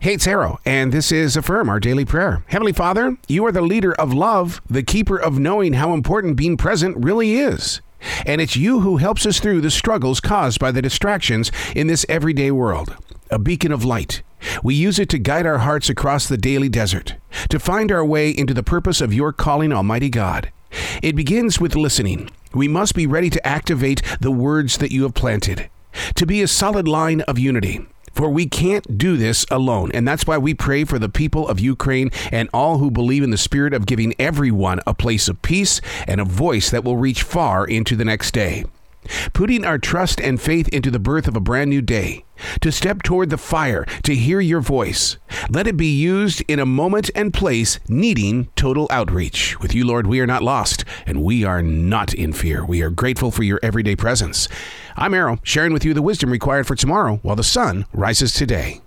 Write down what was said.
Hey, it's Arroe, and this is Affirm, our daily prayer. Heavenly Father, you are the leader of love, the keeper of knowing how important being present really is. And it's you who helps us through the struggles caused by the distractions in this everyday world. A beacon of light. We use it to guide our hearts across the daily desert, to find our way into the purpose of your calling, Almighty God. It begins with listening. We must be ready to activate the words that you have planted, to be a solid line of unity for we can't do this alone. And that's why we pray for the people of Ukraine and all who believe in the spirit of giving everyone a place of peace and a voice that will reach far into the next day. Putting our trust and faith into the birth of a brand new day, to step toward the fire, to hear your voice. Let it be used in a moment and place needing total outreach. With you, Lord, we are not lost, and we are not in fear. We are grateful for your everyday presence. I'm Arroe, sharing with you the wisdom required for tomorrow while the sun rises today.